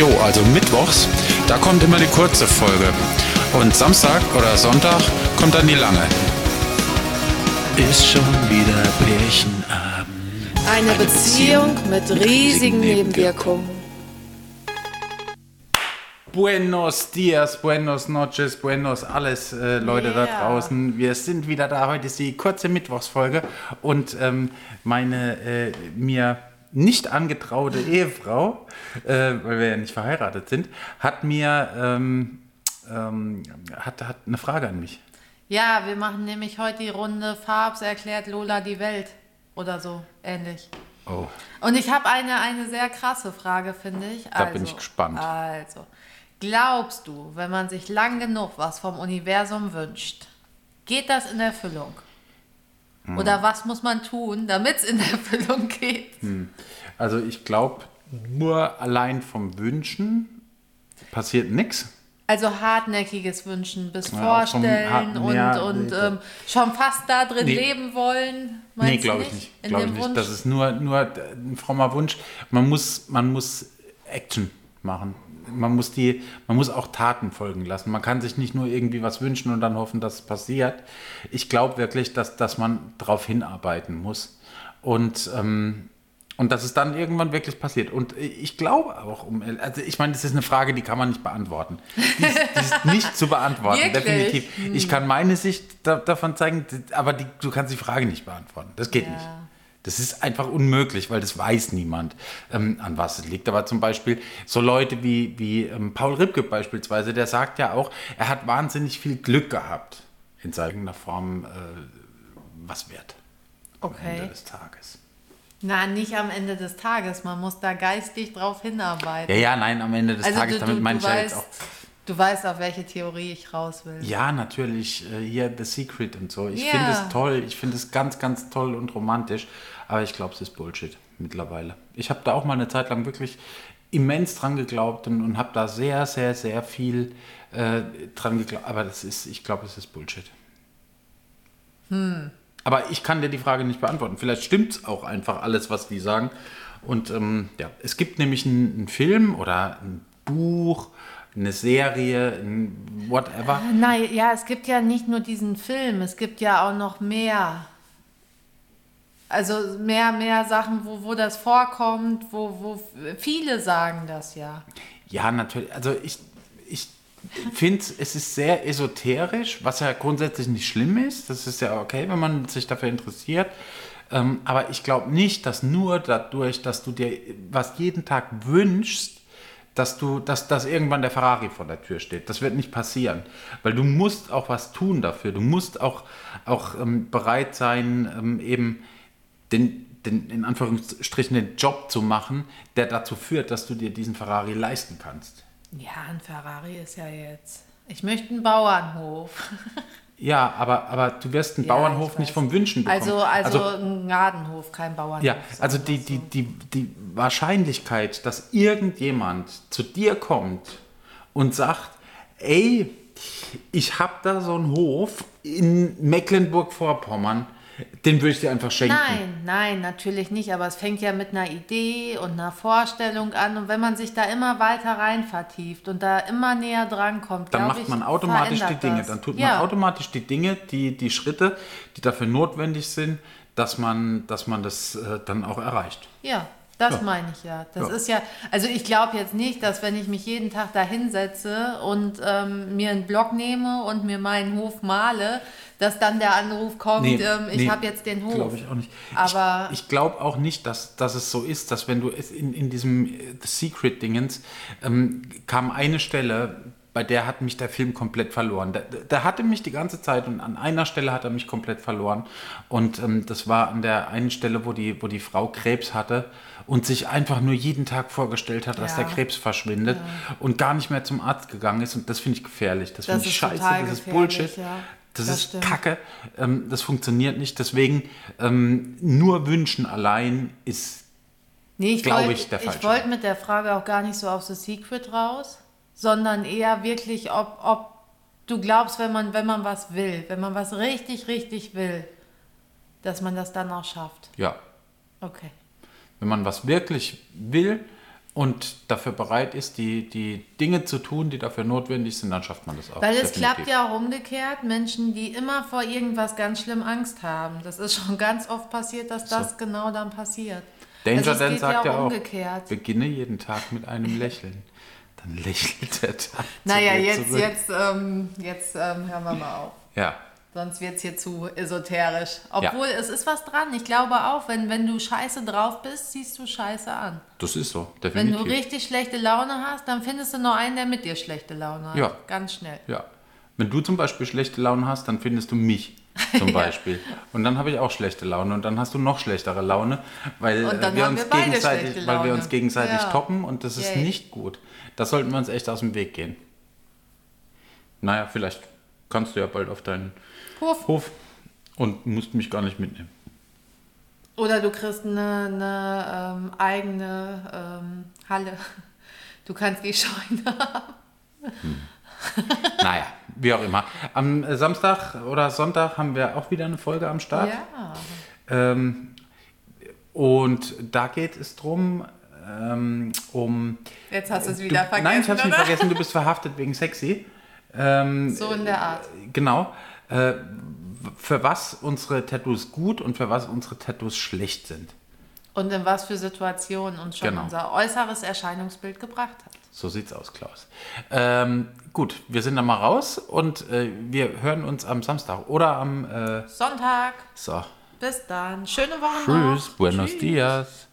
Jo, also mittwochs, da kommt immer die kurze Folge. Und Samstag oder Sonntag kommt dann die lange. Ist schon wieder Pärchenabend. Eine, Beziehung, mit riesigen Nebenwirkungen. Buenos dias, buenos noches, buenos alles, äh, Leute da Yeah. draußen. Wir sind wieder da. Heute ist die kurze Mittwochsfolge und ähm, meine äh, mir nicht angetraute Ehefrau, äh, weil wir ja nicht verheiratet sind, hat mir ähm, ähm, hat, hat eine Frage an mich. Ja, wir machen nämlich heute die Runde Farbs erklärt Lola die Welt oder so ähnlich. Oh, Und ich habe eine, eine sehr krasse Frage, finde ich. Da bin ich gespannt. Also, glaubst du, wenn man sich lang genug was vom Universum wünscht, geht das in Erfüllung? Hm. Oder was muss man tun, damit es in Erfüllung geht? also ich glaube, nur allein vom Wünschen passiert nichts. Also hartnäckiges Wünschen, bis Ja, Vorstellen und, ja, und ähm, schon fast da drin Nee. leben wollen. Nee, Meinst glaube ich nicht. Glaube ich nicht. Wunsch? Das ist nur, nur ein frommer Wunsch. Man muss, man muss Action machen. Man muss, die, man muss auch Taten folgen lassen. Man kann sich nicht nur irgendwie was wünschen und dann hoffen, dass es passiert. Ich glaube wirklich, dass, dass man darauf hinarbeiten muss. Und, ähm, und dass es dann irgendwann wirklich passiert. Und ich glaube auch, um, also ich meine, das ist eine Frage, die kann man nicht beantworten. Die ist, die ist nicht zu beantworten, definitiv. Ich kann meine Sicht da, davon zeigen, aber die, du kannst die Frage nicht beantworten. Das geht Ja. nicht. Das ist einfach unmöglich, weil das weiß niemand, ähm, an was es liegt. Aber zum Beispiel so Leute wie, wie ähm, Paul Ripke beispielsweise, der sagt ja auch, er hat wahnsinnig viel Glück gehabt in seiner Form, äh, was wert am Ende Okay. des Tages. Na, nicht am Ende des Tages. Man muss da geistig drauf hinarbeiten. Ja, ja, nein, am Ende des also Tages, du, damit meine ich ja jetzt auch. Du weißt, auf welche Theorie ich raus will. Ja, natürlich, äh, hier The Secret und so. Ich Ja. finde es toll, ich finde es ganz, ganz toll und romantisch, aber ich glaube, es ist Bullshit mittlerweile. Ich habe da auch mal eine Zeit lang wirklich immens dran geglaubt und, und habe da sehr, sehr, sehr viel äh, dran geglaubt, aber das ist, ich glaube, es ist Bullshit. Aber ich kann dir die Frage nicht beantworten. Vielleicht stimmt es auch einfach alles, was die sagen. Und ähm, ja, es gibt nämlich einen, einen Film oder ein Buch, eine Serie, ein whatever. Nein, ja, es gibt ja nicht nur diesen Film, es gibt ja auch noch mehr. Also mehr, mehr Sachen, wo, wo das vorkommt, wo, wo viele sagen das ja. Ja, natürlich. Also ich, ich finde, es ist sehr esoterisch, was ja grundsätzlich nicht schlimm ist. Das ist ja okay, wenn man sich dafür interessiert. Ähm, aber ich glaube nicht, dass nur dadurch, dass du dir was jeden Tag wünschst, dass du, dass, dass irgendwann der Ferrari vor der Tür steht. Das wird nicht passieren. Weil du musst auch was tun dafür. Du musst auch, auch ähm, bereit sein, ähm, eben den, den, in Anführungsstrichen den Job zu machen, der dazu führt, dass du dir diesen Ferrari leisten kannst. Ja, ein Ferrari ist ja jetzt. Ich möchte einen Bauernhof. Ja, aber, aber du wirst einen Ja, Bauernhof ich nicht vom Wünschen bekommen. Also, also, ein Gartenhof, kein Bauernhof. ja, also die, die, die, die Wahrscheinlichkeit, dass irgendjemand zu dir kommt und sagt, ey, ich habe da so einen Hof in Mecklenburg-Vorpommern, den würde ich dir einfach schenken. Nein, nein, natürlich nicht. Aber es fängt ja mit einer Idee und einer Vorstellung an. Und wenn man sich da immer weiter rein vertieft und da immer näher dran kommt, Dann macht ich, man automatisch die Dinge. das. Dann tut ja. man automatisch die Dinge, die, die Schritte, die dafür notwendig sind, dass man, dass man das äh, dann auch erreicht. Ja, das Ja. meine ich ja. Das Ja. ist ja, also ich glaube jetzt nicht, dass wenn ich mich jeden Tag da hinsetze und ähm, mir einen Block nehme und mir meinen Hof male, dass dann der Anruf kommt, Nee, ähm, ich nee, habe jetzt den Hof. Glaube ich auch nicht. Aber- ich, ich glaube auch nicht, dass, dass es so ist, dass wenn du es in, in diesem äh, The Secret-Dingens ähm, kam eine Stelle, bei der hat mich der Film komplett verloren. Der, der hatte mich die ganze Zeit und an einer Stelle hat er mich komplett verloren. Und ähm, das war an der einen Stelle, wo die, wo die Frau Krebs hatte und sich einfach nur jeden Tag vorgestellt hat, dass Ja. der Krebs verschwindet und gar nicht mehr zum Arzt gegangen ist. Und das finde ich gefährlich. Das, Das finde ich ist scheiße, das ist Bullshit. ja. Das, Das ist stimmt. Kacke. Ähm, das funktioniert nicht. Deswegen ähm, nur wünschen allein ist. Nee, ich Glaube wollte ich, der ich falsche wollte Weg. mit der Frage auch gar nicht so auf The Secret raus, sondern eher wirklich, ob, ob du glaubst, wenn man, wenn man was will, wenn man was richtig, richtig will, dass man das dann auch schafft. Ja, Okay. wenn man was wirklich will und dafür bereit ist, die, die Dinge zu tun, die dafür notwendig sind, dann schafft man das auch. Weil es definitiv. klappt ja auch umgekehrt, Menschen, die immer vor irgendwas ganz schlimm Angst haben. Das ist schon ganz oft passiert, dass das genau dann passiert. Danger Also Dan sagt ja auch, umgekehrt. beginne jeden Tag mit einem Lächeln. Dann lächelt der Tag. Naja, jetzt, zurück. jetzt, ähm, jetzt ähm, hören wir mal auf. Ja, Sonst wird es hier zu esoterisch. Obwohl, es ist was dran. Ich glaube auch, wenn, wenn du scheiße drauf bist, siehst du scheiße an. das ist so, Wenn definitiv. du richtig schlechte Laune hast, dann findest du noch einen, der mit dir schlechte Laune hat. Ja. Ganz schnell. Ja. Wenn du zum Beispiel schlechte Laune hast, dann findest du mich zum Beispiel. Und dann habe ich auch schlechte Laune und dann hast du noch schlechtere Laune, weil, wir, uns wir gegenseitig, weil wir uns gegenseitig Ja. toppen und das ist Yay. nicht gut. Das sollten wir uns echt aus dem Weg gehen. Naja, vielleicht kannst du ja bald auf deinen Hof. Hof und musst mich gar nicht mitnehmen. Oder du kriegst eine, eine ähm, eigene ähm, Halle. Du kannst die Scheune haben. Naja, wie auch immer. Am äh, Samstag oder Sonntag haben wir auch wieder eine Folge am Start. Ja. Ähm, und da geht es drum, ähm, um. Jetzt hast du es Du, wieder vergessen. nein, ich hab's nicht oder? vergessen, du bist verhaftet wegen sexy. Ähm, So in der Art. Genau. Äh, für was unsere Tattoos gut und für was unsere Tattoos schlecht sind. Und in was für Situationen uns schon Genau. unser äußeres Erscheinungsbild gebracht hat. So sieht's aus, Klaus. Ähm, gut, wir sind dann mal raus und äh, wir hören uns am Samstag oder am. Äh, Sonntag. so. Bis dann. Schöne Woche noch. Tschüss, buenos Tschüss. dias.